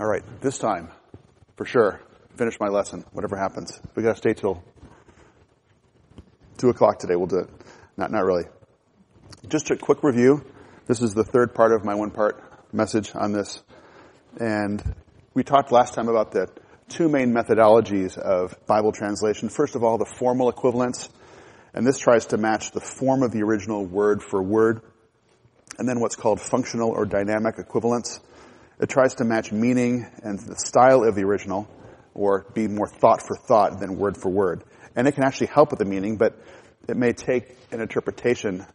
All right, this time, for sure, finish my lesson, whatever happens. We gotta stay till two o'clock today. We'll do it. Not, not really. Just a quick review. This is the third part of my one part message on this. And we talked last time about the two main methodologies of Bible translation. First of all, the formal equivalence. And this tries to match the form of the original word for word. And then what's called functional or dynamic equivalence. It tries to match meaning and the style of the original or be more thought for thought than word for word. And it can actually help with the meaning, but it may take an interpretation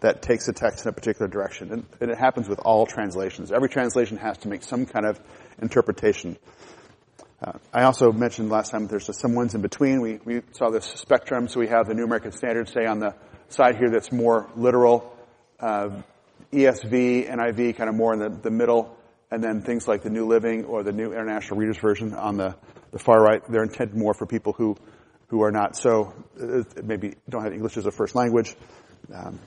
that takes a text in a particular direction. And, and, it happens with all translations. Every translation has to make some kind of interpretation. Uh, I also mentioned last time there's some ones in between. We, we saw this spectrum, so we have the New American Standard, say, on the side here that's more literal. Uh, ESV, NIV, kind of more in the, the middle and then things like the New Living or the New International Reader's Version on the, the far right, they're intended more for people who, who are not so, uh, maybe don't have English as a first language. Um,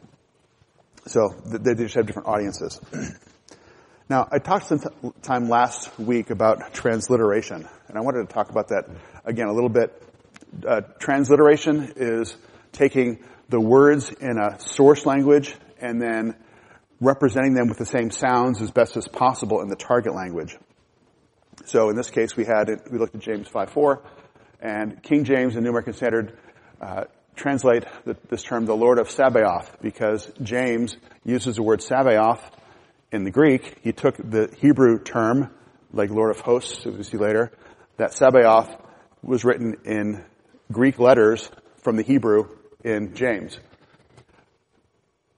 so they, they just have different audiences. now, I talked some time last week about transliteration, and I wanted to talk about that again a little bit. Uh, transliteration is taking the words in a source language and then representing them with the same sounds as best as possible in the target language. So in this case, we had we looked at James 5:4, and King James and New American Standard uh, translate the, this term the Lord of Sabaoth because James uses the word Sabaoth in the Greek. He took the Hebrew term, like Lord of Hosts, as we see later. That Sabaoth was written in Greek letters from the Hebrew in James.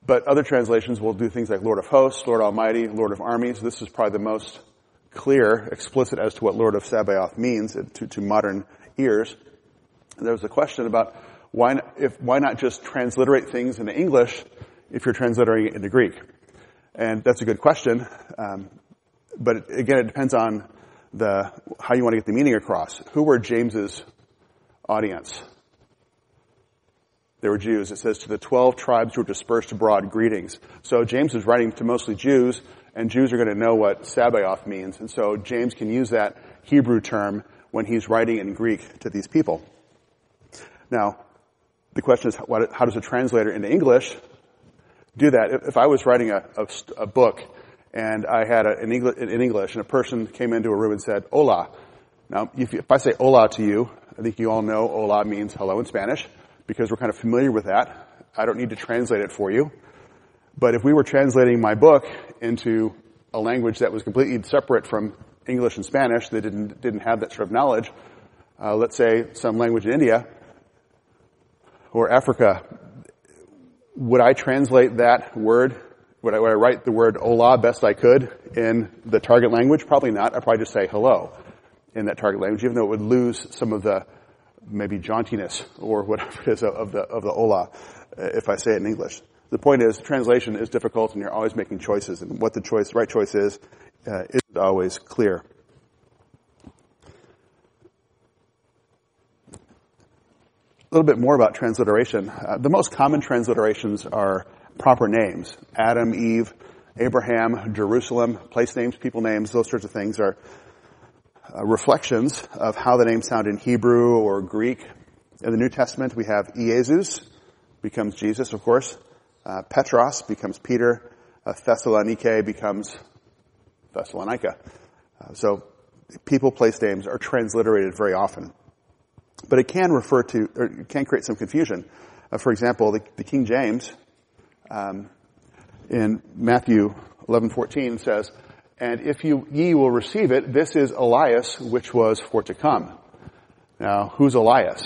But other translations will do things like Lord of Hosts, Lord Almighty, Lord of Armies. This is probably the most clear, explicit as to what Lord of Sabaoth means to, to modern ears. There was a question about why, if, why not just transliterate things into English if you're transliterating it into Greek? And that's a good question. Um, but again, it depends on the, how you want to get the meaning across. Who were James's audience? They were Jews. It says to the 12 tribes who were dispersed abroad, greetings. So James is writing to mostly Jews, and Jews are going to know what Sabaoth means. And so James can use that Hebrew term when he's writing in Greek to these people. Now, the question is, how does a translator into English do that? If I was writing a, a, a book and I had a, in, English, in English and a person came into a room and said, hola. Now, if, if I say hola to you, I think you all know hola means hello in Spanish because we're kind of familiar with that. I don't need to translate it for you. But if we were translating my book into a language that was completely separate from English and Spanish, that didn't, didn't have that sort of knowledge, uh, let's say some language in India or Africa, would I translate that word? Would I, would I write the word hola best I could in the target language? Probably not. I'd probably just say hello in that target language, even though it would lose some of the maybe jauntiness or whatever it is of the, of the hola uh, if I say it in English. The point is, translation is difficult and you're always making choices and what the choice, right choice is, uh, isn't always clear. A little bit more about transliteration. Uh, the most common transliterations are proper names. Adam, Eve, Abraham, Jerusalem, place names, people names, those sorts of things are uh, reflections of how the name sound in Hebrew or Greek. In the New Testament, we have Iesus, becomes Jesus, of course. Uh, Petros becomes Peter. Uh, Thessalonike becomes Thessalonica. Uh, so people, place names are transliterated very often. But it can refer to, or it can create some confusion. Uh, for example, the, the King James, um, in Matthew 11:14 says, and if you, ye will receive it, this is Elias, which was for to come. Now, who's Elias?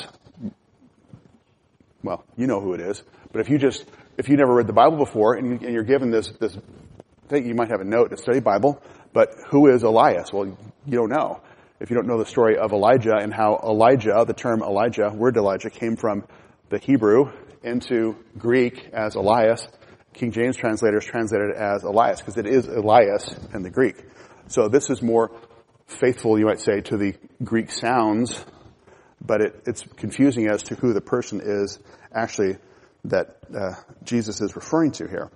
Well, you know who it is. But if you just, if you never read the Bible before and, you, are given this, this thing, you might have a note to study Bible, but who is Elias? Well, you don't know. If you don't know the story of Elijah and how Elijah, the term Elijah, word Elijah, came from the Hebrew into Greek as Elias, King James translators translated it as Elias because it is Elias in the Greek. So this is more faithful, you might say, to the Greek sounds, but it, it's confusing as to who the person is actually that uh, Jesus is referring to here.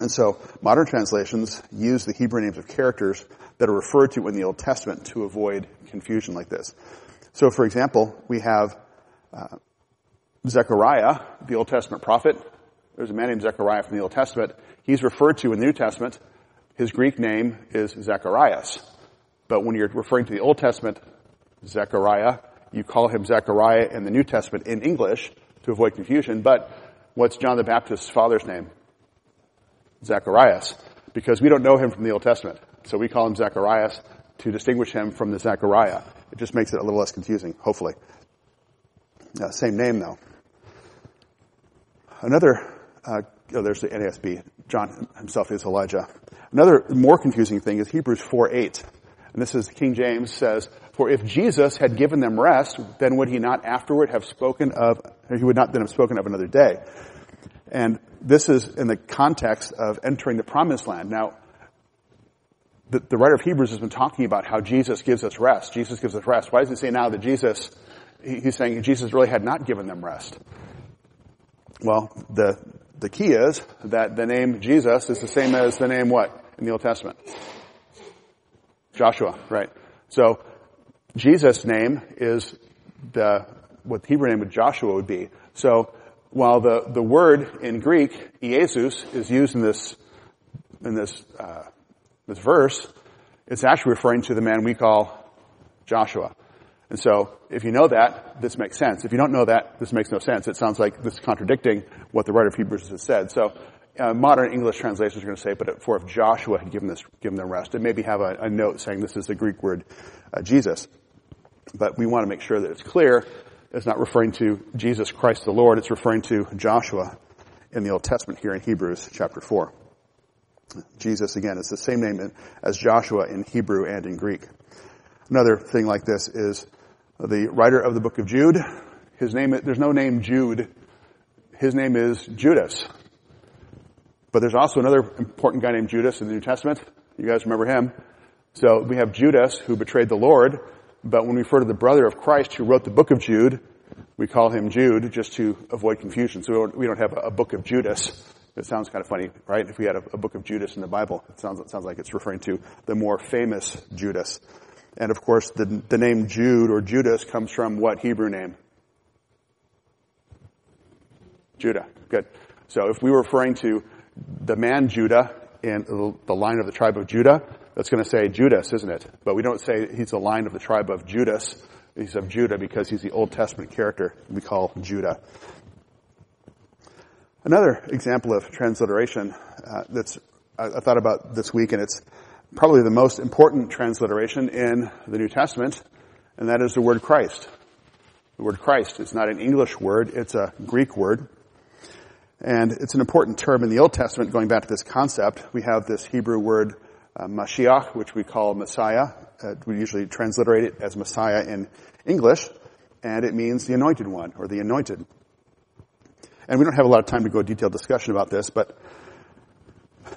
And so modern translations use the Hebrew names of characters that are referred to in the Old Testament to avoid confusion like this. So for example, we have uh, Zechariah, the Old Testament prophet. There's a man named Zechariah from the Old Testament. He's referred to in the New Testament. His Greek name is Zacharias. But when you're referring to the Old Testament, Zechariah, you call him Zechariah in the New Testament in English to avoid confusion. But what's John the Baptist's father's name? Zacharias. Because we don't know him from the Old Testament. So we call him Zacharias to distinguish him from the Zechariah. It just makes it a little less confusing, hopefully. Uh, same name though. Another, uh, oh, there's the NASB. John himself is Elijah. Another more confusing thing is Hebrews 4 8. And this is King James says, For if Jesus had given them rest, then would he not afterward have spoken of, he would not then have spoken of another day. And this is in the context of entering the promised land. Now, the, the writer of Hebrews has been talking about how Jesus gives us rest. Jesus gives us rest. Why does he say now that Jesus, he's saying Jesus really had not given them rest? Well, the, the key is that the name Jesus is the same as the name what in the Old Testament? Joshua, right. So, Jesus' name is the, what the Hebrew name of Joshua would be. So, while the, the word in Greek, Iesus, is used in this, in this, uh, this verse, it's actually referring to the man we call Joshua. And so, if you know that, this makes sense. If you don't know that, this makes no sense. It sounds like this is contradicting what the writer of Hebrews has said. So, uh, modern English translations are going to say, but for if Joshua had given this, given them rest, it maybe have a, a note saying this is the Greek word uh, Jesus. But we want to make sure that it's clear. It's not referring to Jesus Christ the Lord. It's referring to Joshua in the Old Testament here in Hebrews chapter four. Jesus again, it's the same name as Joshua in Hebrew and in Greek. Another thing like this is Uh, the writer of the book of Jude. His name, there's no name Jude. His name is Judas. But there's also another important guy named Judas in the New Testament. You guys remember him. So we have Judas who betrayed the Lord, but when we refer to the brother of Christ who wrote the book of Jude, we call him Jude just to avoid confusion. So we don't, have a, a, book of Judas. It sounds kind of funny, right? If we had a, a book of Judas in the Bible, it sounds, it sounds like it's referring to the more famous Judas. And of course, the, the name Jude or Judas comes from what Hebrew name? Judah. Good. So if we were referring to the man Judah in the line of the tribe of Judah, that's going to say Judas, isn't it? But we don't say he's the line of the tribe of Judas. He's of Judah because he's the Old Testament character we call Judah. Another example of transliteration uh, that's I, I thought about this week, and it's probably the most important transliteration in the New Testament, and that is the word Christ. The word Christ is not an English word, it's a Greek word. And it's an important term in the Old Testament, going back to this concept. We have this Hebrew word, uh, Mashiach, which we call Messiah. Uh, we usually transliterate it as Messiah in English, and it means the anointed one, or the anointed. And we don't have a lot of time to go into detailed discussion about this, but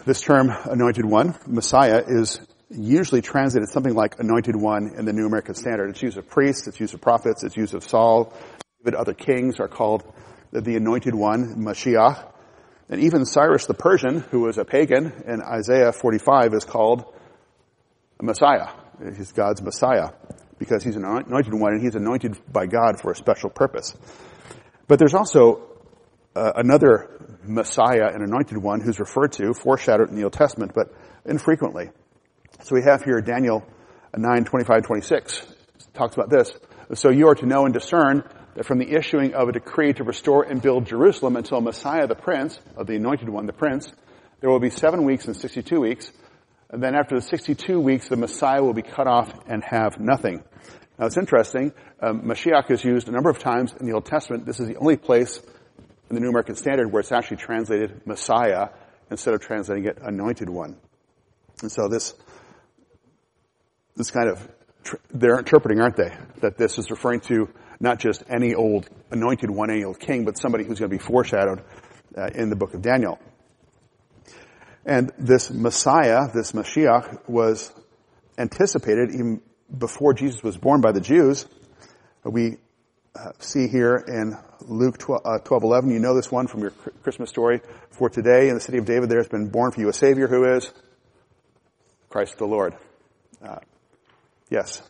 this term, anointed one, Messiah, is usually translated something like anointed one in the New American Standard. It's used of priests, it's used of prophets, it's used of Saul, even other kings are called the anointed one, Mashiach. And even Cyrus the Persian, who was a pagan in Isaiah 45, is called Messiah. He's God's Messiah because he's an anointed one and he's anointed by God for a special purpose. But there's also uh, another Messiah and anointed one who's referred to, foreshadowed in the Old Testament, but infrequently. So we have here Daniel 9, 25, 26 talks about this. So you are to know and discern that from the issuing of a decree to restore and build Jerusalem until Messiah the Prince, of the anointed one, the Prince, there will be seven weeks and 62 weeks. And then after the 62 weeks, the Messiah will be cut off and have nothing. Now it's interesting. Um, Mashiach is used a number of times in the Old Testament. This is the only place in the New American Standard where it's actually translated Messiah instead of translating it anointed one. And so this, this kind of, they're interpreting, aren't they? That this is referring to not just any old anointed one, any old king, but somebody who's going to be foreshadowed uh, in the book of Daniel. And this Messiah, this Mashiach, was anticipated even before Jesus was born by the Jews. We uh, see here in Luke 12, uh, 12, 11. You know this one from your Christmas story. For today in the city of David there has been born for you a Savior who is Christ the Lord. Uh, yes.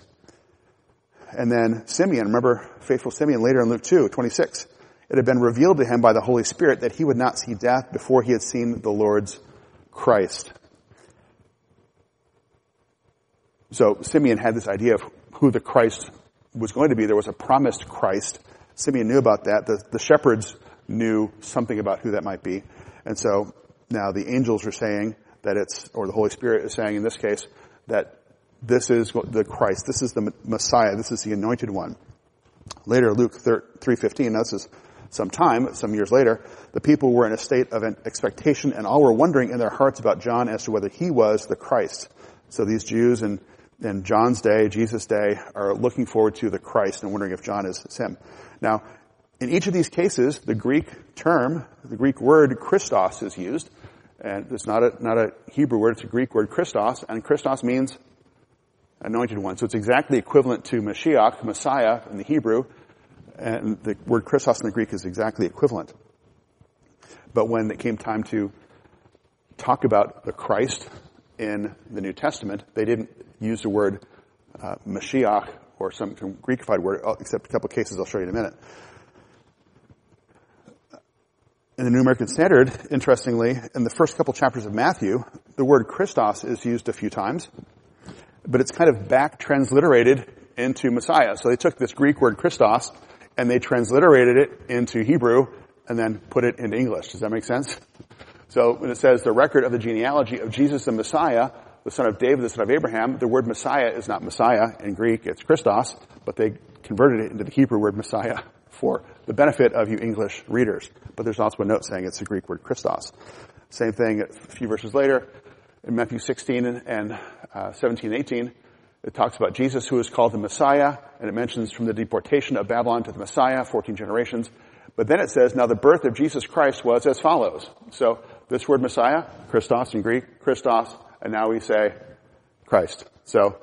And then Simeon, remember faithful Simeon later in Luke 2, 26. It had been revealed to him by the Holy Spirit that he would not see death before he had seen the Lord's Christ. So Simeon had this idea of who the Christ was going to be. There was a promised Christ. Simeon knew about that. The, the shepherds knew something about who that might be. And so now the angels are saying that it's, or the Holy Spirit is saying in this case, that this is the Christ. This is the Messiah. This is the anointed one. Later, Luke 3.15, now this is some time, some years later, the people were in a state of expectation and all were wondering in their hearts about John as to whether he was the Christ. So these Jews in, in John's day, Jesus' day, are looking forward to the Christ and wondering if John is him. Now, in each of these cases, the Greek term, the Greek word Christos is used. And it's not a, not a Hebrew word, it's a Greek word Christos, and Christos means anointed one. So it's exactly equivalent to Mashiach, Messiah in the Hebrew, and the word Christos in the Greek is exactly equivalent. But when it came time to talk about the Christ in the New Testament, they didn't use the word uh, Mashiach or some, Greekified word, uh, except a couple of cases I'll show you in a minute. In the New American Standard, interestingly, in the first couple chapters of Matthew, the word Christos is used a few times, but it's kind of back transliterated into Messiah. So they took this Greek word Christos and they transliterated it into Hebrew and then put it into English. Does that make sense? So when it says the record of the genealogy of Jesus the Messiah, the son of David, the son of Abraham, the word Messiah is not Messiah in Greek, it's Christos, but they converted it into the Hebrew word Messiah for the benefit of you English readers. But there's also a note saying it's the Greek word Christos. Same thing a few verses later in Matthew 16 and uh, 17 and 18. It talks about Jesus who is called the Messiah, and it mentions from the deportation of Babylon to the Messiah, 14 generations. But then it says, now the birth of Jesus Christ was as follows. So this word Messiah, Christos in Greek, Christos, and now we say Christ. So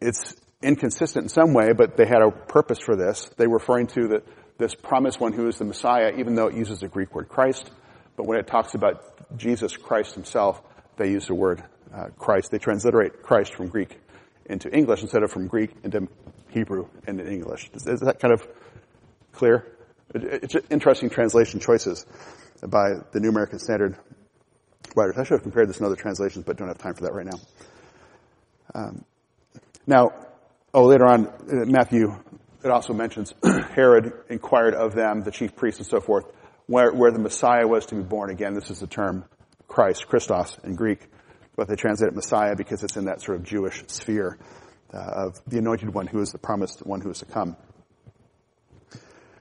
it's inconsistent in some way, but they had a purpose for this. They were referring to the, this promised one who is the Messiah, even though it uses the Greek word Christ. But when it talks about Jesus Christ himself, they use the word uh, Christ. They transliterate Christ from Greek into English instead of from Greek into Hebrew and in English. Is, is that kind of clear? It, it's interesting translation choices by the New American Standard writers. I should have compared this in other translations, but don't have time for that right now. Um, now, oh, later on, Matthew it also mentions Herod inquired of them, the chief priests and so forth, where, where the Messiah was to be born. Again, this is the term Christ, Christos in Greek, but they translate it Messiah because it's in that sort of Jewish sphere uh, of the anointed one who is the promised one who is to come.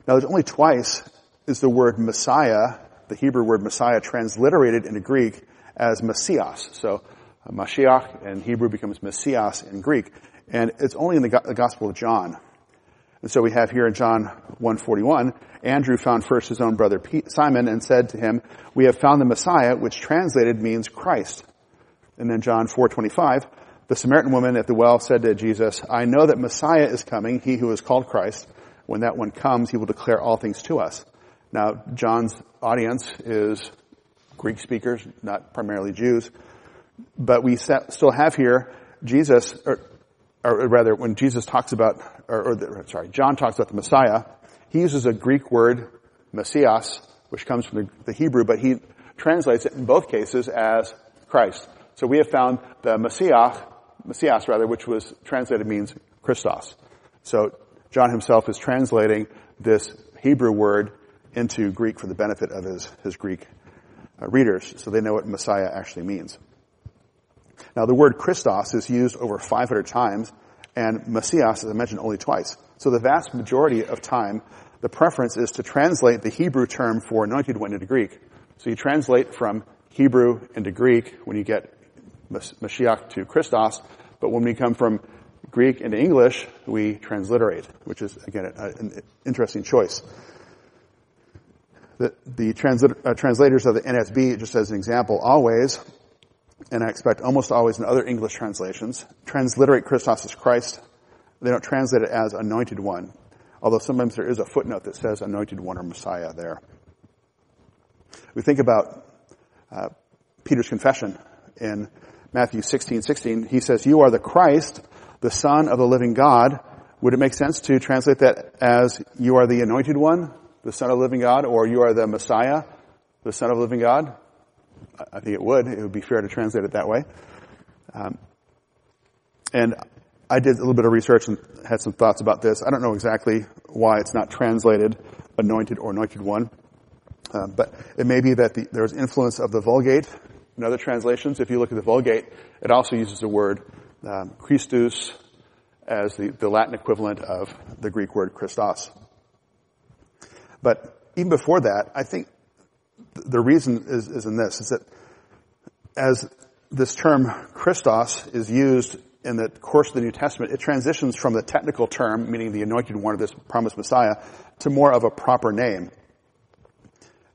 Now, there's only twice is the word Messiah, the Hebrew word Messiah, transliterated into Greek as Messias. So, uh, Mashiach in Hebrew becomes Messias in Greek. And it's only in the, the Gospel of John and so we have here in John 141, Andrew found first his own brother Simon and said to him, we have found the Messiah, which translated means Christ. And then John 425, the Samaritan woman at the well said to Jesus, I know that Messiah is coming, he who is called Christ. When that one comes, he will declare all things to us. Now, John's audience is Greek speakers, not primarily Jews. But we still have here Jesus, or or rather, when Jesus talks about, or, or the, sorry, John talks about the Messiah, he uses a Greek word, Messias, which comes from the, the Hebrew, but he translates it in both cases as Christ. So we have found the Messiah, Messias rather, which was translated means Christos. So John himself is translating this Hebrew word into Greek for the benefit of his, his Greek uh, readers, so they know what Messiah actually means. Now the word Christos is used over 500 times and Messias, as I mentioned, only twice. So the vast majority of time, the preference is to translate the Hebrew term for anointed one into Greek. So you translate from Hebrew into Greek when you get Mashiach to Christos, but when we come from Greek into English, we transliterate, which is, again, an interesting choice. The, the transla- uh, translators of the NSB, just as an example, always and I expect almost always in other English translations, transliterate Christos as Christ. They don't translate it as anointed one, although sometimes there is a footnote that says anointed one or Messiah there. We think about uh, Peter's confession in Matthew 16, 16, he says, you are the Christ, the Son of the living God. Would it make sense to translate that as you are the anointed one, the Son of the living God, or you are the Messiah, the Son of the living God? I think it would. It would be fair to translate it that way. Um, and I did a little bit of research and had some thoughts about this. I don't know exactly why it's not translated anointed or anointed one. Um, but it may be that the, there's influence of the Vulgate in other translations. If you look at the Vulgate, it also uses the word um, Christus as the, the Latin equivalent of the Greek word Christos. But even before that, I think the reason is, is in this, is that as this term Christos is used in the course of the New Testament, it transitions from the technical term, meaning the anointed one of this promised Messiah, to more of a proper name.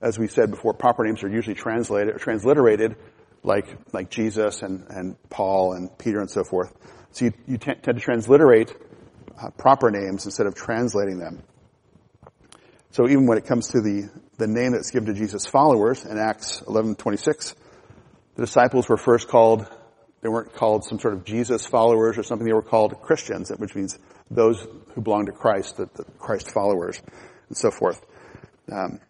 As we said before, proper names are usually translated or transliterated like, like Jesus and, and Paul and Peter and so forth. So you, you tend to transliterate uh, proper names instead of translating them. So even when it comes to the, the name that's given to Jesus' followers in Acts 11:26, the disciples were first called they weren't called some sort of Jesus followers or something. They were called Christians, which means those who belong to Christ, the, the Christ followers, and so forth. Um,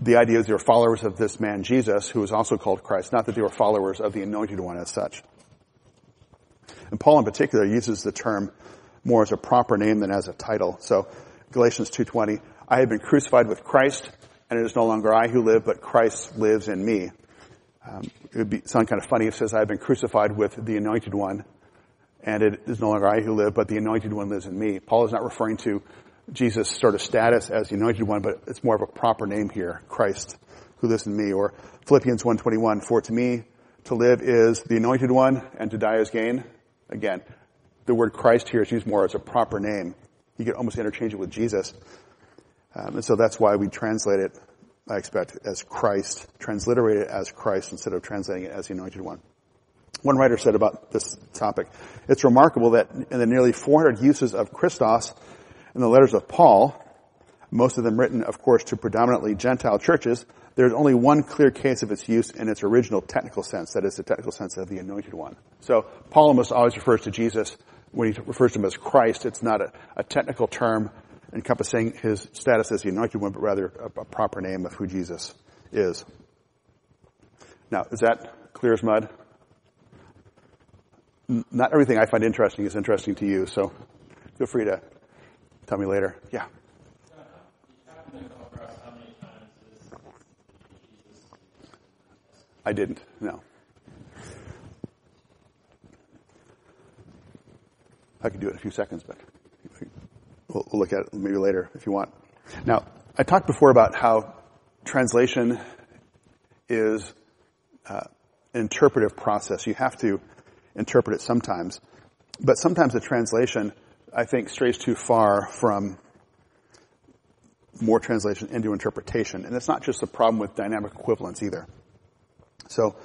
the idea is they were followers of this man Jesus, who was also called Christ, not that they were followers of the anointed one as such. And Paul in particular uses the term more as a proper name than as a title. So Galatians 2.20, I have been crucified with Christ, and it is no longer I who live, but Christ lives in me. Um, it would be, sound kind of funny if it says, I have been crucified with the anointed one, and it is no longer I who live, but the anointed one lives in me. Paul is not referring to Jesus' sort of status as the anointed one, but it's more of a proper name here, Christ, who lives in me. Or Philippians 1.21, for to me to live is the anointed one, and to die is gain. Again, the word Christ here is used more as a proper name. You could almost interchange it with Jesus. Um, and so that's why we translate it I expect, as Christ, transliterate it as Christ instead of translating it as the anointed one. One writer said about this topic, it's remarkable that in the nearly 400 uses of Christos in the letters of Paul, most of them written, of course, to predominantly Gentile churches, there's only one clear case of its use in its original technical sense, that is the technical sense of the anointed one. So Paul almost always refers to Jesus when he refers to him as Christ. It's not a, a technical term encompassing his status as the anointed one, but rather a, a proper name of who Jesus is. Now, is that clear as mud? Not everything I find interesting is interesting to you, so feel free to tell me later. Yeah. I didn't, no. I could do it in a few seconds, but We'll, we'll look at it maybe later if you want. Now, I talked before about how translation is uh, an interpretive process. You have to interpret it sometimes. But sometimes the translation, I think, strays too far from more translation into interpretation. And it's not just a problem with dynamic equivalence either. So,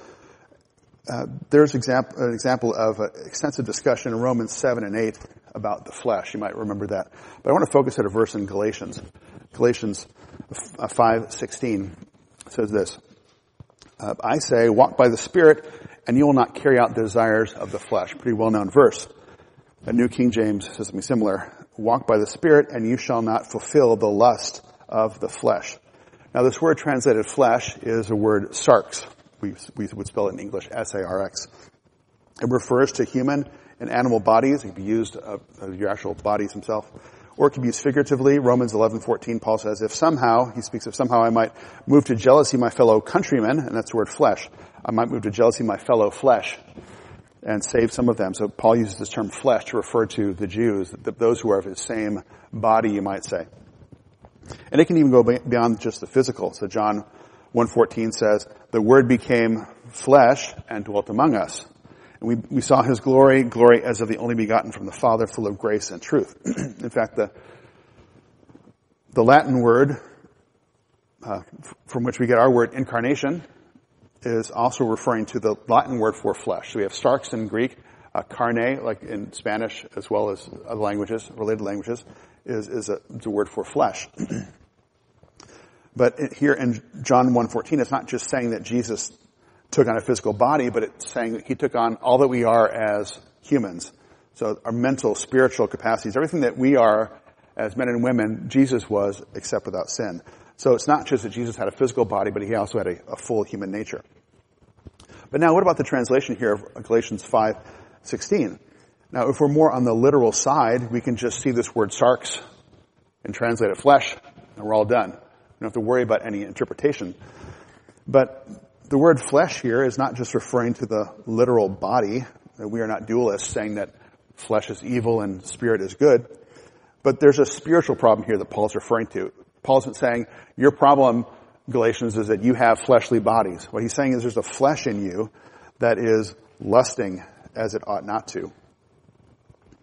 uh, there's example, an example of an extensive discussion in Romans 7 and 8 about the flesh. You might remember that. But I want to focus at a verse in Galatians. Galatians 5:16 says this. Uh, I say, walk by the Spirit, and you will not carry out the desires of the flesh. Pretty well-known verse. A New King James says something similar. Walk by the Spirit, and you shall not fulfill the lust of the flesh. Now, this word translated flesh is a word sarx. We, we would spell it in English S-A-R-X. It refers to human and animal bodies. It can be used of, of your actual bodies himself. Or it can be used figuratively. Romans 11:14, Paul says, if somehow, he speaks of somehow I might move to jealousy my fellow countrymen, and that's the word flesh. I might move to jealousy my fellow flesh and save some of them. So Paul uses this term flesh to refer to the Jews, those who are of his same body, you might say. And it can even go beyond just the physical. So John 1.14 says, the word became flesh and dwelt among us. And we, we saw his glory, glory as of the only begotten from the Father, full of grace and truth. In fact, the, the Latin word, uh, from which we get our word incarnation, is also referring to the Latin word for flesh. So we have sarx in Greek, uh, carne, like in Spanish, as well as other languages, related languages, is, is, a, a word for flesh. but here in John 1.14, it's not just saying that Jesus took on a physical body, but it's saying that he took on all that we are as humans. So our mental, spiritual capacities, everything that we are as men and women, Jesus was except without sin. So it's not just that Jesus had a physical body, but he also had a, a full human nature. But now what about the translation here of Galatians 5:16? Now if we're more on the literal side, we can just see this word sarx and translate it flesh, and we're all done. Don't have to worry about any interpretation. But the word flesh here is not just referring to the literal body. We are not dualists saying that flesh is evil and spirit is good. But there's a spiritual problem here that Paul's referring to. Paul's not saying, your problem, Galatians, is that you have fleshly bodies. What he's saying is there's a flesh in you that is lusting as it ought not to.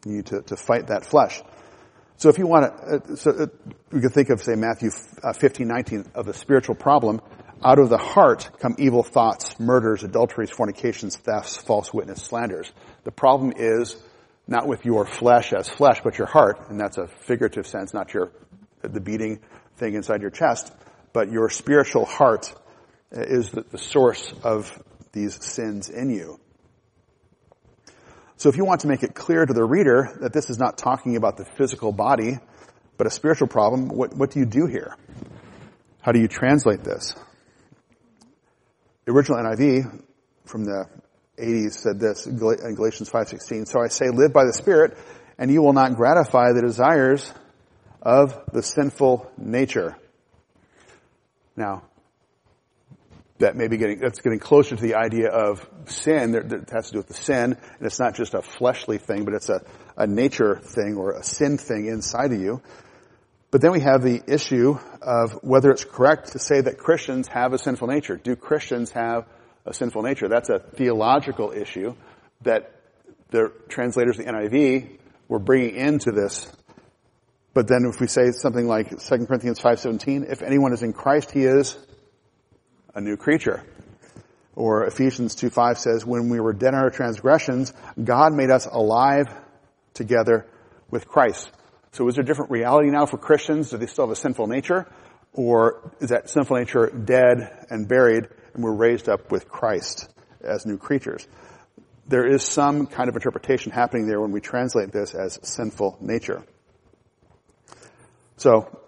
You need to, to fight that flesh. So if you want to, uh, so uh, we could think of, say, Matthew uh, 15, 19, of the spiritual problem. Out of the heart come evil thoughts, murders, adulteries, fornications, thefts, false witness, slanders. The problem is not with your flesh as flesh, but your heart, and that's a figurative sense, not your, the beating thing inside your chest, but your spiritual heart is the, the source of these sins in you. So if you want to make it clear to the reader that this is not talking about the physical body, but a spiritual problem, what, what do you do here? How do you translate this? The original NIV from the 80s said this in Galatians 5:16. So I say, live by the Spirit, and you will not gratify the desires of the sinful nature. Now, that may be getting that's getting closer to the idea of sin. That has to do with the sin, and it's not just a fleshly thing, but it's a, a nature thing or a sin thing inside of you. But then we have the issue of whether it's correct to say that Christians have a sinful nature. Do Christians have a sinful nature. That's a theological issue that the translators of the NIV were bringing into this. But then if we say something like 2 Corinthians 5.17, if anyone is in Christ, he is a new creature. Or Ephesians 2.5 says, when we were dead in our transgressions, God made us alive together with Christ. So is there a different reality now for Christians? Do they still have a sinful nature? Or is that sinful nature dead and buried and we're raised up with Christ as new creatures. There is some kind of interpretation happening there when we translate this as sinful nature. So,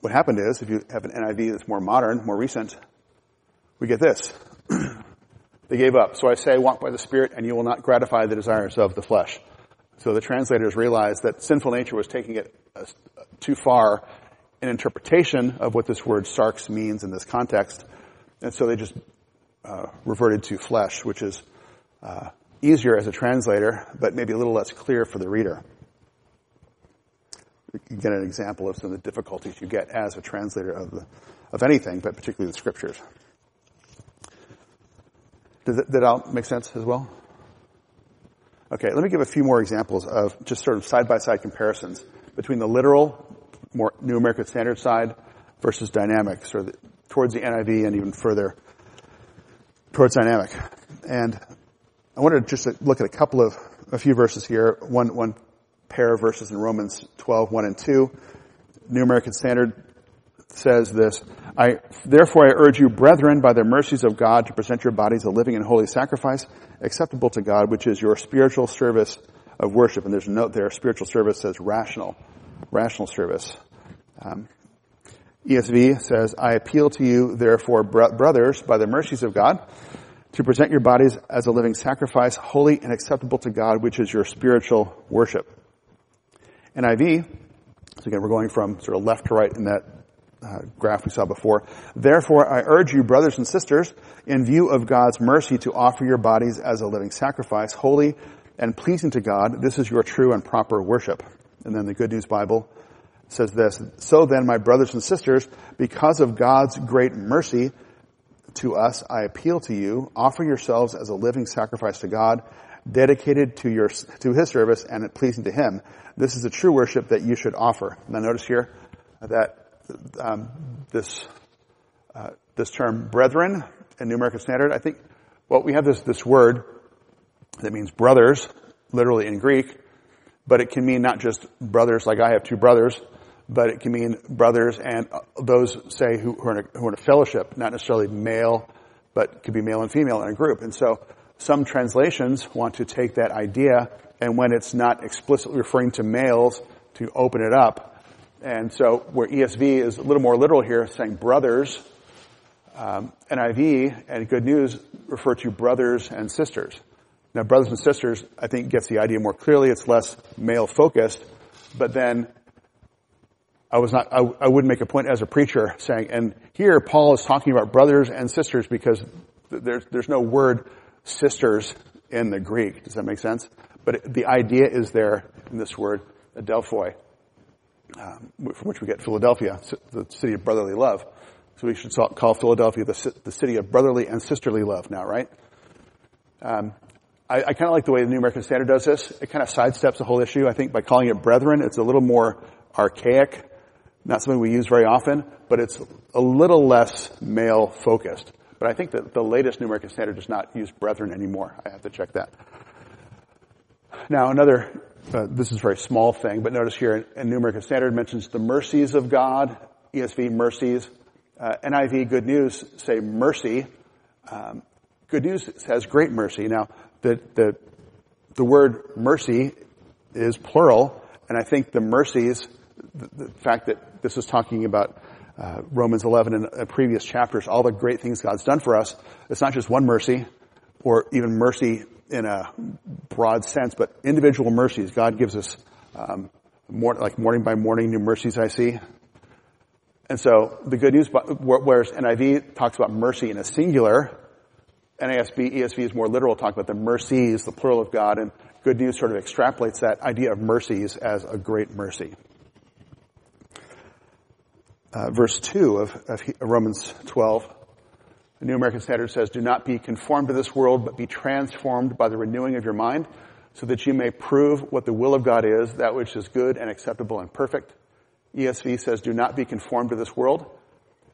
what happened is, if you have an NIV that's more modern, more recent, we get this. they gave up. So I say, walk by the Spirit, and you will not gratify the desires of the flesh. So the translators realized that sinful nature was taking it uh, too far in interpretation of what this word sarx means in this context, and so they just uh, reverted to flesh, which is uh, easier as a translator, but maybe a little less clear for the reader. You get an example of some of the difficulties you get as a translator of the, of anything, but particularly the scriptures. Did that, that make sense as well? Okay, let me give a few more examples of just sort of side-by-side comparisons between the literal, more New American Standard side versus dynamics, or the, towards the NIV and even further towards dynamic. And I wanted to just look at a couple of, a few verses here. One, one pair of verses in Romans 12, 1 and 2. New American Standard says this, I, therefore I urge you, brethren, by the mercies of God, to present your bodies a living and holy sacrifice, acceptable to God, which is your spiritual service of worship. And there's a note there, spiritual service says rational, rational service. Um, ESV says, I appeal to you, therefore, brothers, by the mercies of God, to present your bodies as a living sacrifice, holy and acceptable to God, which is your spiritual worship. NIV, so again, we're going from sort of left to right in that uh, graph we saw before. Therefore, I urge you, brothers and sisters, in view of God's mercy, to offer your bodies as a living sacrifice, holy and pleasing to God. This is your true and proper worship. And then the Good News Bible says this, So then, my brothers and sisters, because of God's great mercy to us, I appeal to you, offer yourselves as a living sacrifice to God, dedicated to your, to His service and pleasing to Him. This is the true worship that you should offer. Now notice here that um, this, uh, this term brethren in New American Standard, I think, well, we have this, this word that means brothers, literally in Greek, but it can mean not just brothers like I have two brothers, but it can mean brothers and those, say, who, are in a, who are in a fellowship, not necessarily male, but could be male and female in a group. And so some translations want to take that idea and when it's not explicitly referring to males to open it up. And so where ESV is a little more literal here, saying brothers, um, NIV and Good News refer to brothers and sisters. Now, brothers and sisters, I think, gets the idea more clearly. It's less male focused, but then I was not, I, I wouldn't make a point as a preacher saying, and here Paul is talking about brothers and sisters because there's, there's no word sisters in the Greek. Does that make sense? But the idea is there in this word, adelphoi, um, from which we get Philadelphia, the city of brotherly love. So we should call Philadelphia the, the city of brotherly and sisterly love now, right? Um, I, I kind of like the way the New American Standard does this. It kind of sidesteps the whole issue. I think by calling it brethren, it's a little more archaic, not something we use very often, but it's a little less male focused. But I think that the latest New American Standard does not use brethren anymore. I have to check that. Now, another, uh, this is a very small thing, but notice here in New American Standard mentions the mercies of God, ESV mercies, uh, NIV Good News say mercy. Um, good News says great mercy. Now, the, the, the word mercy is plural, and I think the mercies, the, the fact that this is talking about uh, Romans 11 and uh, previous chapters, all the great things God's done for us, it's not just one mercy, or even mercy in a broad sense, but individual mercies. God gives us um, more, like morning by morning new mercies I see. And so the good news, whereas NIV talks about mercy in a singular, NASB, ESV is more literal, talk about the mercies, the plural of God, and good news sort of extrapolates that idea of mercies as a great mercy. Uh, verse 2 of, of Romans 12, the New American Standard says, Do not be conformed to this world, but be transformed by the renewing of your mind, so that you may prove what the will of God is, that which is good and acceptable and perfect. ESV says, do not be conformed to this world,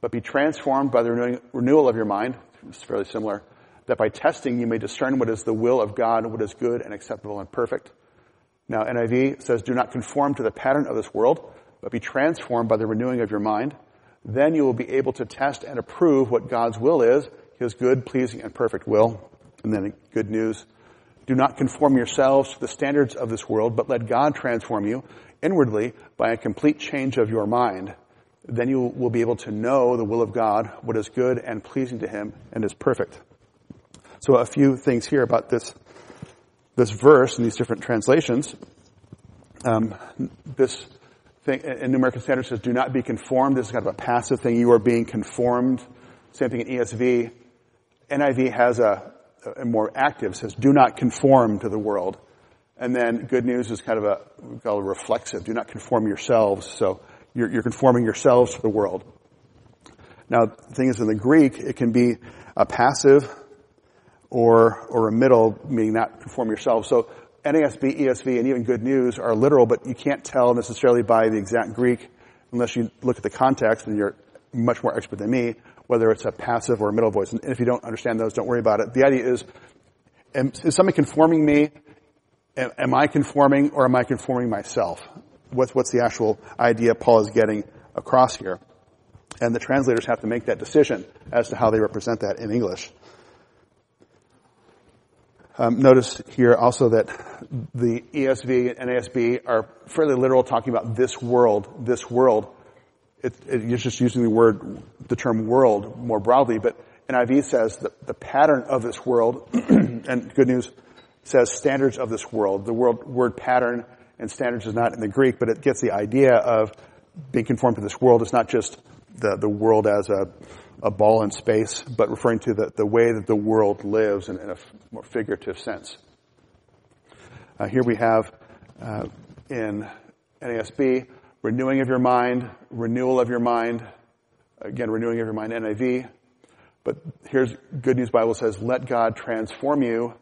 but be transformed by the renewing, renewal of your mind. It's fairly similar. That by testing you may discern what is the will of God, what is good and acceptable and perfect. Now NIV says, do not conform to the pattern of this world, but be transformed by the renewing of your mind. Then you will be able to test and approve what God's will is, His good, pleasing, and perfect will. And then good news. Do not conform yourselves to the standards of this world, but let God transform you inwardly by a complete change of your mind. Then you will be able to know the will of God, what is good and pleasing to Him and is perfect. So a few things here about this, this verse and these different translations. Um, this thing in New American Standard says, do not be conformed. This is kind of a passive thing. You are being conformed. Same thing in ESV. NIV has a, a more active, says, do not conform to the world. And then good news is kind of a, we call it reflexive. Do not conform yourselves. So you're, you're conforming yourselves to the world. Now, the thing is in the Greek, it can be a passive or, or a middle, meaning not conform yourselves. So NASB, ESV, and even Good News are literal, but you can't tell necessarily by the exact Greek unless you look at the context, and you're much more expert than me, whether it's a passive or a middle voice. And if you don't understand those, don't worry about it. The idea is, is somebody conforming me am, I conforming or am I conforming myself? What's the actual idea Paul is getting across here? And the translators have to make that decision as to how they represent that in English. Um, notice here also that the ESV and NASB are fairly literal, talking about this world, this world. It, it, it's just using the word, the term world more broadly, but NIV says that the pattern of this world, and good news, says standards of this world. The world, word pattern and standards is not in the Greek, but it gets the idea of being conformed to this world. It's not just the, the world as a, a ball in space, but referring to the, the way that the world lives in, in a more figurative sense. Uh, here we have uh, in NASB, renewing of your mind, renewal of your mind, again, renewing of your mind, NIV. But here's Good News Bible says, let God transform you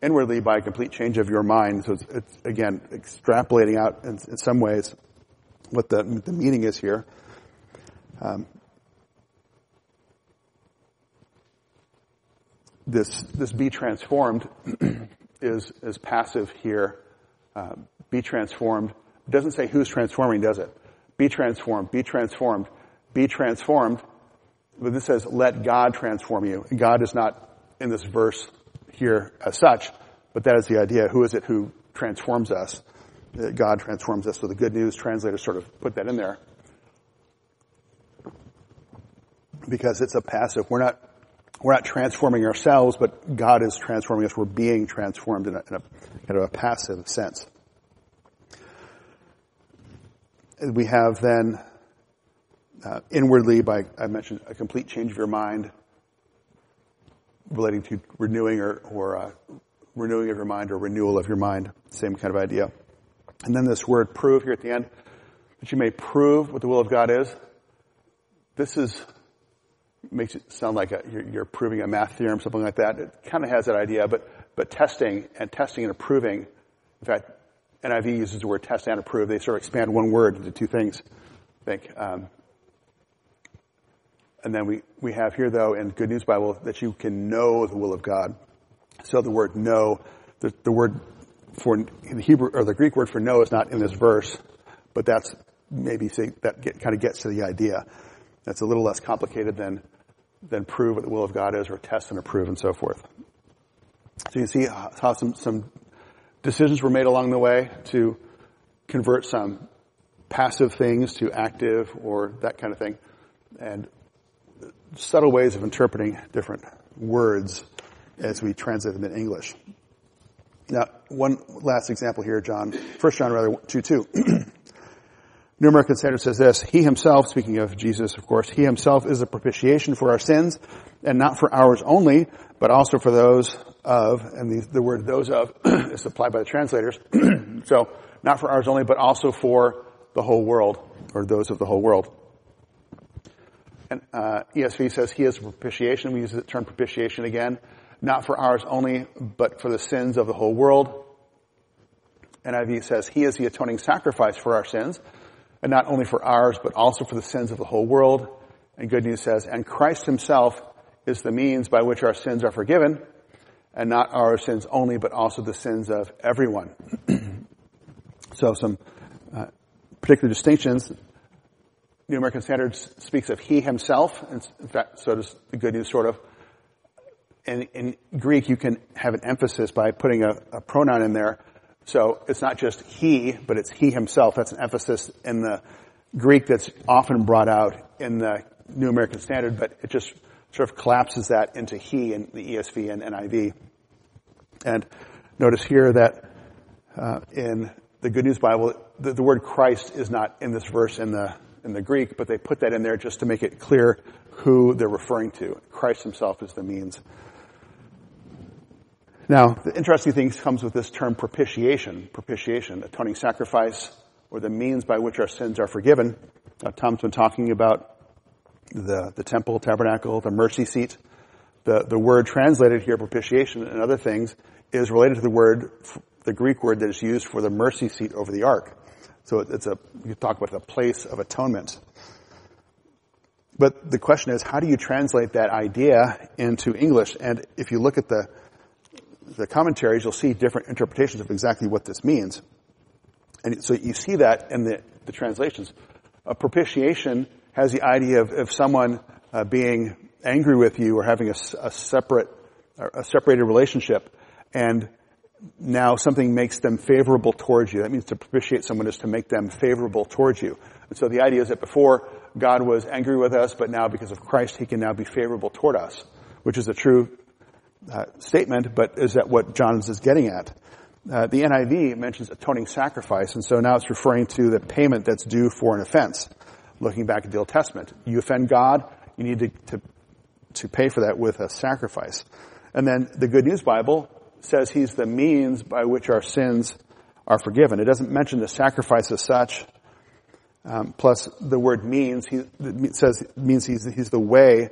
inwardly by a complete change of your mind. So it's, it's again extrapolating out in, in, some ways what the, the meaning is here. Um, this this be transformed is is passive here. Uh, be transformed it doesn't say who's transforming, does it? Be transformed. Be transformed. Be transformed but this says, let God transform you. God is not in this verse here as such, but that is the idea. Who is it who transforms us? God transforms us. So the good news translators sort of put that in there. Because it's a passive. We're not, we're not transforming ourselves, but God is transforming us. We're being transformed in a, in a kind of a passive sense. We have then uh, inwardly by, I mentioned, a complete change of your mind relating to renewing or, or uh, renewing of your mind or renewal of your mind. Same kind of idea. And then this word prove here at the end, that you may prove what the will of God is. This is, makes it sound like a, you're, you're, proving a math theorem, something like that. It kind of has that idea, but, but testing and testing and approving, in fact, NIV uses the word test and approve. They sort of expand one word into two things, I think. Um, and then we, we have here though in Good News Bible that you can know the will of God. So the word know, the, the word for the Hebrew or the Greek word for know is not in this verse, but that's maybe that get, kind of gets to the idea. That's a little less complicated than than prove what the will of God is, or test and approve, and so forth. So you see how some some decisions were made along the way to convert some passive things to active or that kind of thing, and subtle ways of interpreting different words as we translate them in English. Now, one last example here, John, first John rather, 2 2. New American Standard says this, He himself, speaking of Jesus, of course, He himself is a propitiation for our sins, and not for ours only, but also for those of, and the, the word those of is supplied by the translators. so, not for ours only, but also for the whole world, or those of the whole world. And uh, ESV says he is propitiation. We use the term propitiation again, not for ours only, but for the sins of the whole world. NIV says he is the atoning sacrifice for our sins, and not only for ours, but also for the sins of the whole world. And Good News says, and Christ himself is the means by which our sins are forgiven, and not our sins only, but also the sins of everyone. so some uh, particular distinctions New American Standard speaks of he himself, and in fact, so does the Good News sort of. In, in Greek, you can have an emphasis by putting a, a, pronoun in there. So it's not just he, but it's he himself. That's an emphasis in the Greek that's often brought out in the New American Standard, but it just sort of collapses that into he in the ESV and NIV. And notice here that uh, in the Good News Bible, the, the word Christ is not in this verse in the in the Greek, but they put that in there just to make it clear who they're referring to. Christ himself is the means. Now, the interesting thing comes with this term propitiation, propitiation, atoning sacrifice, or the means by which our sins are forgiven. Tom's been talking about the, the temple, tabernacle, the mercy seat. The, the word translated here, propitiation and other things, is related to the word, the Greek word that is used for the mercy seat over the ark. So it's a, you talk about the place of atonement. But the question is, how do you translate that idea into English? And if you look at the, the commentaries, you'll see different interpretations of exactly what this means. And so you see that in the, the translations. Propitiation has the idea of, of someone uh, being angry with you or having a, a separate, a separated relationship. And now something makes them favorable towards you. That means to propitiate someone is to make them favorable towards you. And so the idea is that before God was angry with us, but now because of Christ, He can now be favorable toward us, which is a true uh, statement, but is that what Johns is getting at? Uh, the NIV mentions atoning sacrifice, and so now it's referring to the payment that's due for an offense. Looking back at the Old Testament, you offend God, you need to, to, to pay for that with a sacrifice. And then the Good News Bible says he's the means by which our sins are forgiven. It doesn't mention the sacrifice as such. Um, plus, the word means he says means he's he's the way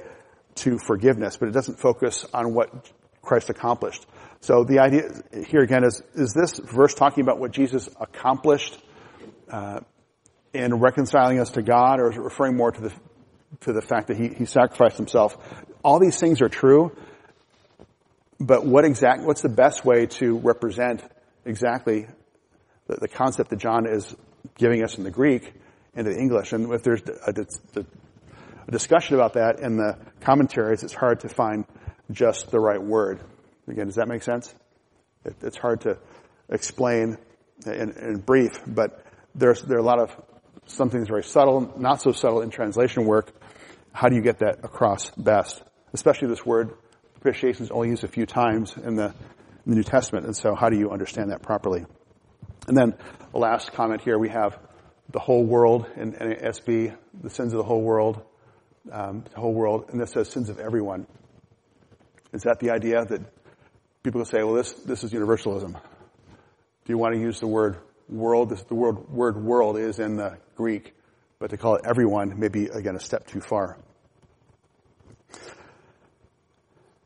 to forgiveness, but it doesn't focus on what Christ accomplished. So the idea here again is is this verse talking about what Jesus accomplished uh, in reconciling us to God, or is it referring more to the to the fact that he, he sacrificed himself? All these things are true, but what exact, what's the best way to represent exactly the, the, concept that John is giving us in the Greek into the English? And if there's a, a, a discussion about that in the commentaries, it's hard to find just the right word. Again, does that make sense? It, it's hard to explain in, in brief, but there's, there are a lot of some things very subtle, not so subtle in translation work. How do you get that across best? Especially this word propitiation is only used a few times in the, in the New Testament, and so how do you understand that properly? And then the last comment here, we have the whole world in NASB, the sins of the whole world, um, the whole world, and this says sins of everyone. Is that the idea that people say, well, this, this is universalism? Do you want to use the word world? This, the word, word world is in the Greek, but to call it everyone may be, again, a step too far.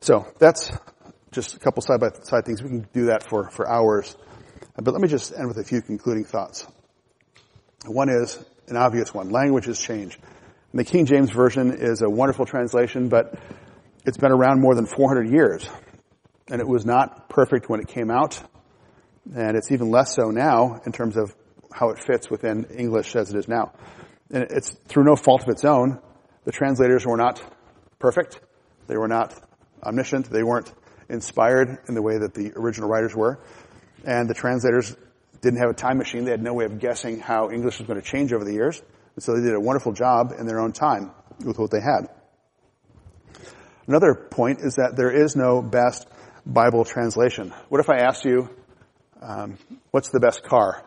So that's just a couple side by side things. We can do that for, for hours. But let me just end with a few concluding thoughts. One is an obvious one. Languages change. And the King James Version is a wonderful translation, but it's been around more than 400 years. And it was not perfect when it came out. And it's even less so now in terms of how it fits within English as it is now. And it's through no fault of its own. The translators were not perfect. They were not omniscient. They weren't inspired in the way that the original writers were. And the translators didn't have a time machine. They had no way of guessing how English was going to change over the years. And so they did a wonderful job in their own time with what they had. Another point is that there is no best Bible translation. What if I asked you, um, what's the best car?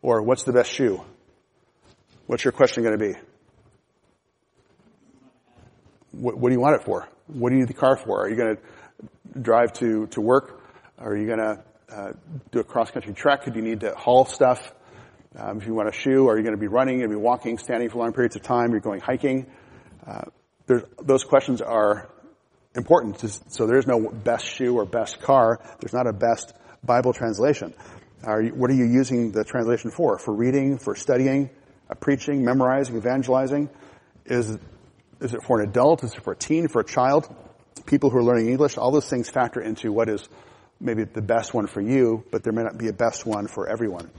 Or what's the best shoe? What's your question going to be? What, what, do you want it for? What do you need the car for? Are you going to drive to, to work? Are you going to uh, do a cross country trek? Do you need to haul stuff? Um, if you want a shoe, are you going to be running? Are you going to be walking, standing for long periods of time? You're going hiking. Uh, those questions are important. So there's no best shoe or best car. There's not a best Bible translation. Are you, what are you using the translation for? For reading, for studying, uh, preaching, memorizing, evangelizing? Is, is it for an adult? Is it for a teen, for a child? People who are learning English? All those things factor into what is maybe the best one for you, but there may not be a best one for everyone.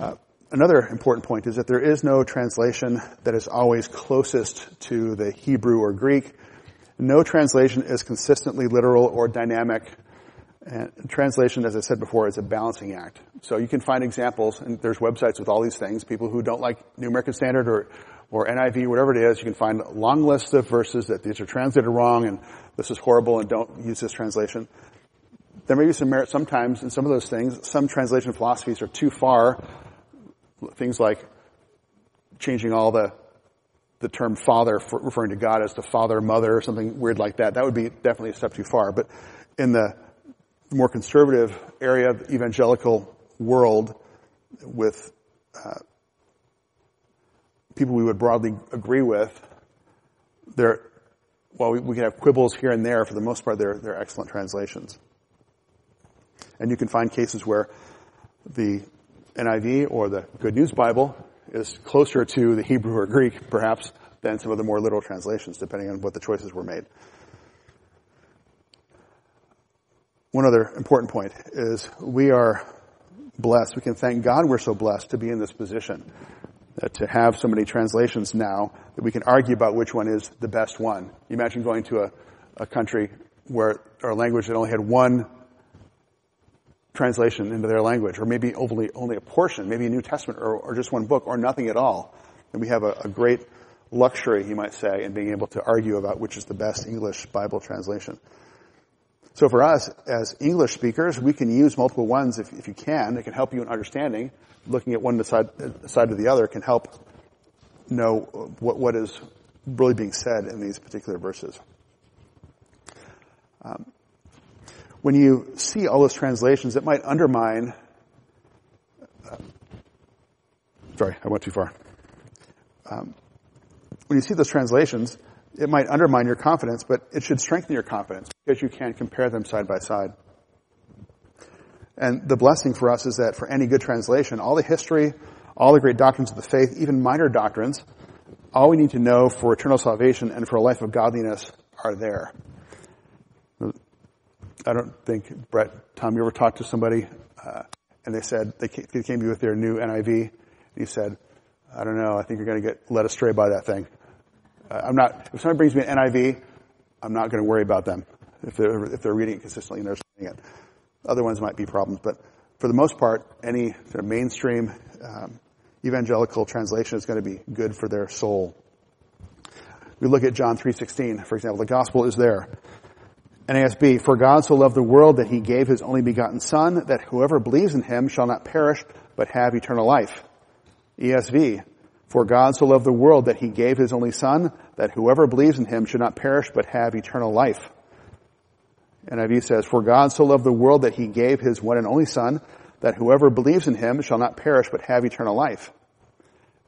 Uh, another important point is that there is no translation that is always closest to the Hebrew or Greek. No translation is consistently literal or dynamic. And translation, as I said before, is a balancing act. So you can find examples, and there's websites with all these things. People who don't like New American Standard or, or NIV, whatever it is, you can find long lists of verses that these are translated wrong and this is horrible and don't use this translation. There may be some merit sometimes in some of those things. Some translation philosophies are too far. Things like changing all the the term father referring to God as the father, mother, or something weird like that. That would be definitely a step too far. But in the more conservative area of the evangelical world with uh, people we would broadly agree with, there, while we, we can have quibbles here and there, for the most part, they're, they're excellent translations. And you can find cases where the NIV or the Good News Bible is closer to the Hebrew or Greek, perhaps, than some of the more literal translations, depending on what the choices were made. One other important point is we are blessed. We can thank God we're so blessed to be in this position, to have so many translations now that we can argue about which one is the best one. Imagine going to a, a country where our language that only had one translation into their language, or maybe only, only a portion, maybe a New Testament, or, or just one book, or nothing at all. And we have a, a great luxury, you might say, in being able to argue about which is the best English Bible translation. So for us, as English speakers, we can use multiple ones if, if you can. It can help you in understanding. Looking at one side, side to the other can help know what, what is really being said in these particular verses. Um, when you see all those translations, it might undermine. Uh, sorry, I went too far. Um, when you see those translations, it might undermine your confidence, but it should strengthen your confidence because you can compare them side by side. And the blessing for us is that for any good translation, all the history, all the great doctrines of the faith, even minor doctrines, all we need to know for eternal salvation and for a life of godliness are there. I don't think, Brett, Tom, you ever talked to somebody uh, and they said, they came to you with their new NIV, and you said, I don't know. I think you're going to get led astray by that thing. Uh, I'm not, if somebody brings me an NIV, I'm not going to worry about them if they're, if they're reading it consistently and they're saying it. Other ones might be problems, but for the most part, any sort of mainstream um, evangelical translation is going to be good for their soul. We look at John 3.16, for example. The gospel is there. NASB, for God so loved the world that he gave his only begotten son, that whoever believes in him shall not perish, but have eternal life. ESV, for God so loved the world that he gave his only son, that whoever believes in him should not perish, but have eternal life. NIV says, for God so loved the world that he gave his one and only son, that whoever believes in him shall not perish, but have eternal life.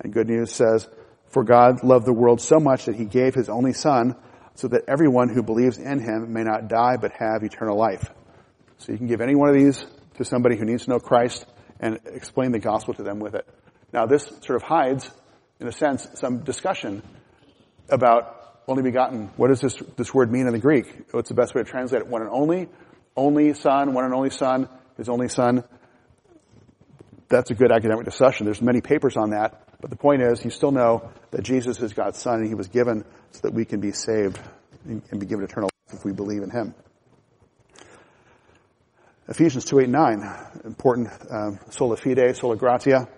And Good News says, for God loved the world so much that he gave his only son, so that everyone who believes in him may not die but have eternal life. So you can give any one of these to somebody who needs to know Christ and explain the gospel to them with it. Now this sort of hides, in a sense, some discussion about only begotten. What does this, this word mean in the Greek? What's the best way to translate it? One and only? Only son, one and only son, his only son. That's a good academic discussion. There's many papers on that. But the point is, you still know that Jesus is God's son and he was given so that we can be saved and be given eternal life if we believe in him. Ephesians 2, 8, 9, important, um, sola fide, sola gratia.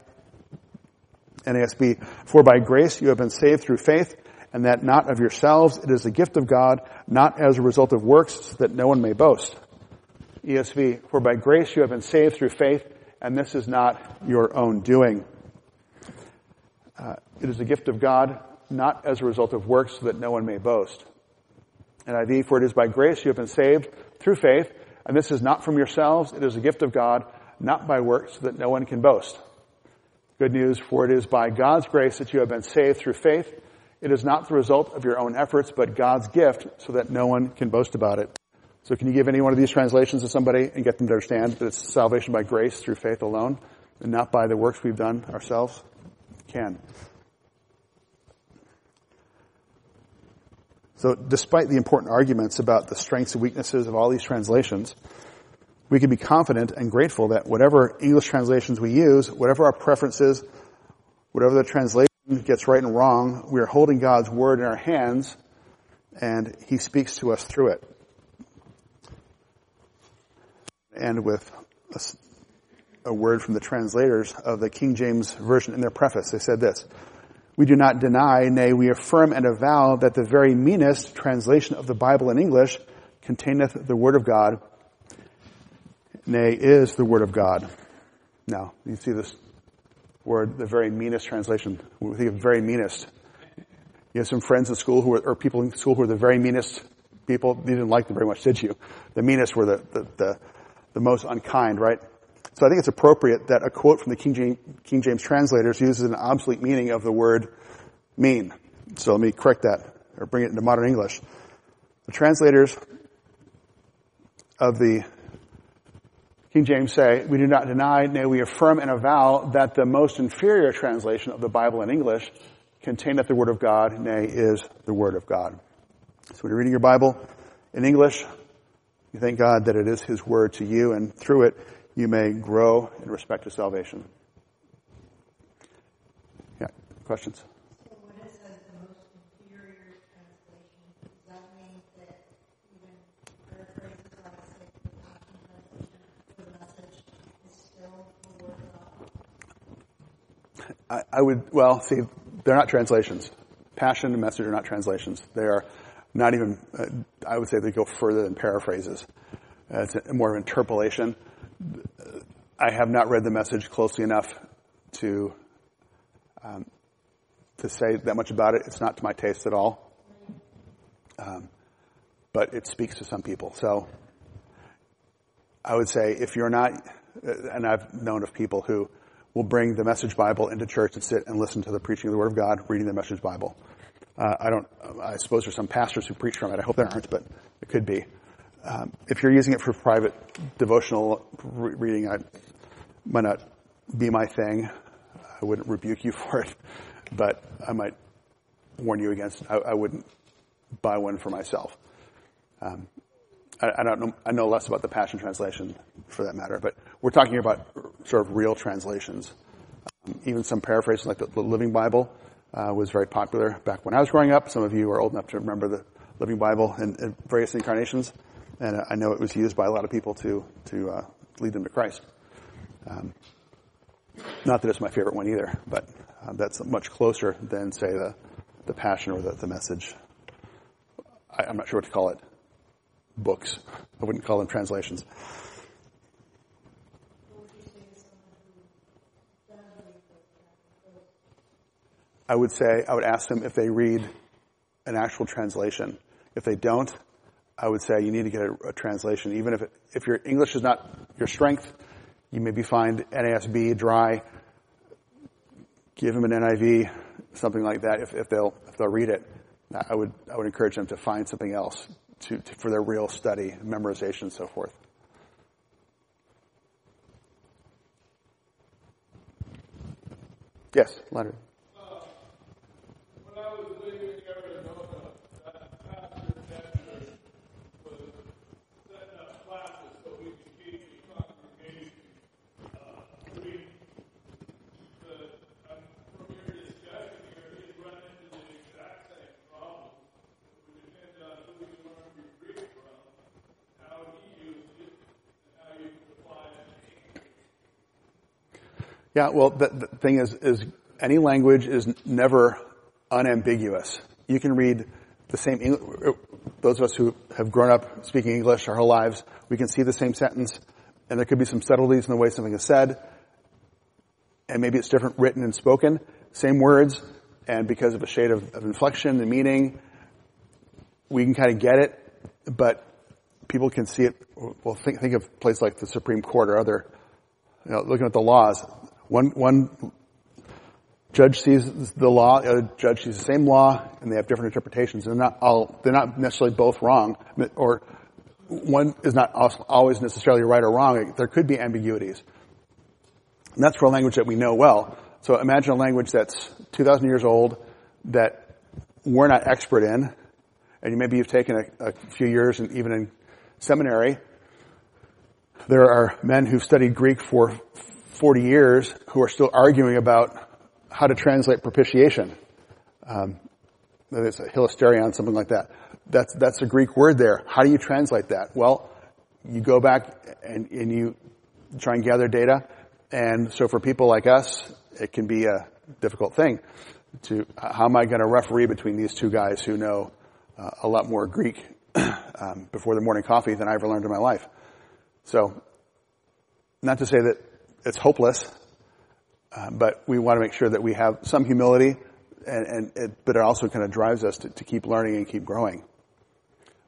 NASB, for by grace you have been saved through faith, and that not of yourselves, it is a gift of God, not as a result of works, so that no one may boast. ESV, for by grace you have been saved through faith, and this is not your own doing. Uh, it is a gift of God, not as a result of works, so that no one may boast. And NIV, for it is by grace you have been saved through faith, and this is not from yourselves, it is a gift of God, not by works, so that no one can boast. Good news, for it is by God's grace that you have been saved through faith. It is not the result of your own efforts, but God's gift, so that no one can boast about it. So can you give any one of these translations to somebody and get them to understand that it's salvation by grace through faith alone, and not by the works we've done ourselves? Can. So despite the important arguments about the strengths and weaknesses of all these translations, we can be confident and grateful that whatever English translations we use, whatever our preferences, whatever the translation gets right and wrong, we are holding God's word in our hands and He speaks to us through it. And with a word from the translators of the King James Version in their preface. They said this, we do not deny, nay, we affirm and avow that the very meanest translation of the Bible in English containeth the Word of God, nay, is the Word of God. Now, you see this word, the very meanest translation. We think of very meanest. You have some friends in school who were, or people in school who were the very meanest people. You didn't like them very much, did you? The meanest were the, the, the, the most unkind, right? So I think it's appropriate that a quote from the King James, King James translators uses an obsolete meaning of the word mean. So let me correct that or bring it into modern English. The translators of the King James say, we do not deny, nay, we affirm and avow that the most inferior translation of the Bible in English containeth the Word of God, nay, is the Word of God. So when you're reading your Bible in English, you thank God that it is His Word to you, and through it, you may grow in respect to salvation. Yeah, questions? So when it says the most inferior translation, does that mean that even paraphrased like say the Passion Translation, the message is still the word of God? I, would, well, see, they're not translations. Passion and message are not translations. They are not even, uh, I would say they go further than paraphrases. Uh, it's a, more of interpolation. I have not read the message closely enough to um, to say that much about it. It's not to my taste at all, um, but it speaks to some people. So I would say if you're not, uh, and I've known of people who will bring the Message Bible into church and sit and listen to the preaching of the Word of God, reading the Message Bible. Uh, I don't. I suppose there's some pastors who preach from it. I hope there aren't, but it could be. Um, if you're using it for private devotional re- reading, I might not be my thing. I wouldn't rebuke you for it, but I might warn you against. I, I wouldn't buy one for myself. Um, I, I, don't know. I know less about the Passion Translation, for that matter. But we're talking about sort of real translations. Even some paraphrases like the, the Living Bible uh, was very popular back when I was growing up. Some of you are old enough to remember the Living Bible in, in various incarnations, and I know it was used by a lot of people to to uh, lead them to Christ. Um, not that it's my favorite one either, but uh, that's much closer than say the the Passion or the, the Message. I, I'm not sure what to call it. Books. I wouldn't call them translations. I would say, I would ask them if they read an actual translation. If they don't, I would say you need to get a, a translation. Even if, it, if your English is not your strength, you maybe find NASB dry, give them an NIV, something like that, if, if they'll, if they'll read it. I would, I would encourage them to find something else to, to, for their real study, memorization, and so forth. Yes, Leonard. Yeah, well, the, the thing is, is any language is never unambiguous. You can read the same, English, uh, those of us who have grown up speaking English our whole lives, we can see the same sentence, and there could be some subtleties in the way something is said, and maybe it's different written and spoken, same words, and because of a shade of, of inflection and meaning, we can kind of get it, but people can see it. Well, think, think of places like the Supreme Court or other, you know, looking at the laws. One, one judge sees the law, the other judge sees the same law, and they have different interpretations. They're not all, they're not necessarily both wrong, or one is not always necessarily right or wrong. There could be ambiguities. And that's for a language that we know well. So imagine a language that's 2,000 years old that we're not expert in, and maybe you've taken a, a few years and even in seminary. There are men who've studied Greek for 40 years who are still arguing about how to translate propitiation. Um, it's a hilasterion, something like that. That's, that's a Greek word there. How do you translate that? Well, you go back and, and you try and gather data. And so for people like us, it can be a difficult thing to, how am I going to referee between these two guys who know uh, a lot more Greek um, before the morning coffee than I ever learned in my life? So, not to say that it's hopeless, uh, but we want to make sure that we have some humility, and, and it, but it also kind of drives us to, to keep learning and keep growing.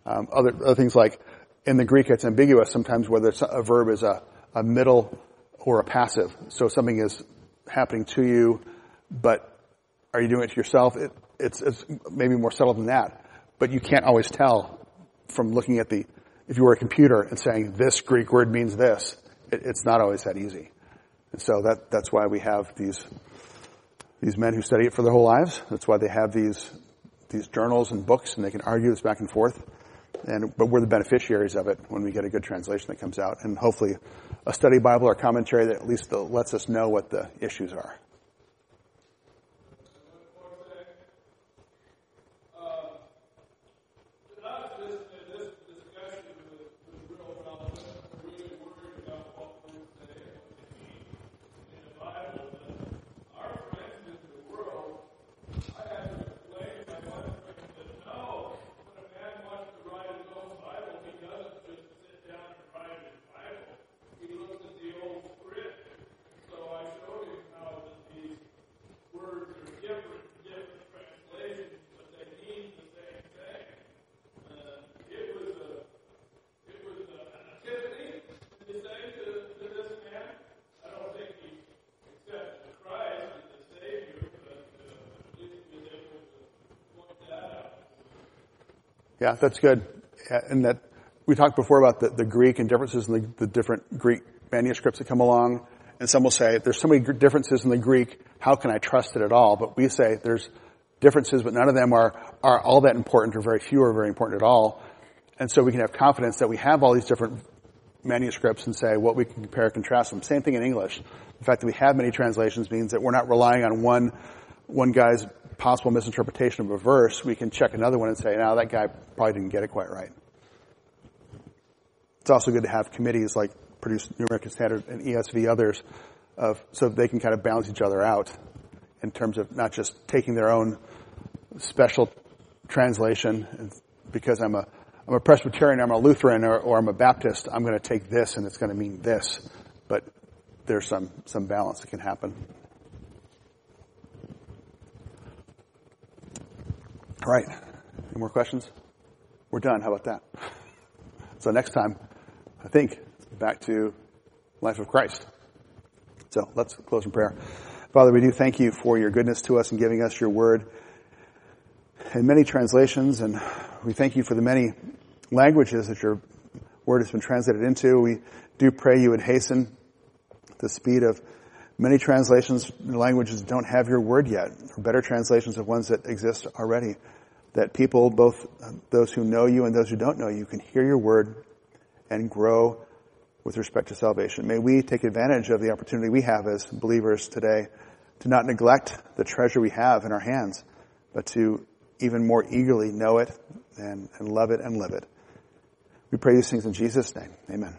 Um, other, other things like in the Greek, it's ambiguous sometimes whether a verb is a, a middle or a passive. So something is happening to you, but are you doing it to yourself? It, it's, it's maybe more subtle than that, but you can't always tell from looking at the, if you were a computer and saying this Greek word means this, it, it's not always that easy. And so that, that's why we have these, these men who study it for their whole lives. That's why they have these, these journals and books and they can argue this back and forth. And, but we're the beneficiaries of it when we get a good translation that comes out and hopefully a study Bible or commentary that at least lets us know what the issues are. Yeah, that's good. And that we talked before about the, the Greek and differences in the, the, different Greek manuscripts that come along. And some will say, there's so many differences in the Greek, how can I trust it at all? But we say there's differences, but none of them are, are all that important or very few are very important at all. And so we can have confidence that we have all these different manuscripts and say what we can compare and contrast them. Same thing in English. The fact that we have many translations means that we're not relying on one, one guy's possible misinterpretation of a verse. We can check another one and say, now that guy probably didn't get it quite right. It's also good to have committees like produce New American Standard and ESV others of, so they can kind of balance each other out in terms of not just taking their own special translation because I'm a I'm a Presbyterian, I'm a Lutheran, or, or I'm a Baptist. I'm going to take this, and it's going to mean this. But there's some some balance that can happen. All right. Any more questions? We're done. How about that? So next time, I think back to life of Christ. So let's close in prayer. Father, we do thank you for your goodness to us and giving us your word in many translations, and we thank you for the many languages that your word has been translated into. We do pray you would hasten the speed of many translations languages don't have your word yet, or better translations of ones that exist already. That people, both um, those who know you and those who don't know you, can hear your word and grow with respect to salvation. May we take advantage of the opportunity we have as believers today to not neglect the treasure we have in our hands, but to even more eagerly know it and, and love it and live it. We pray these things in Jesus' name. Amen.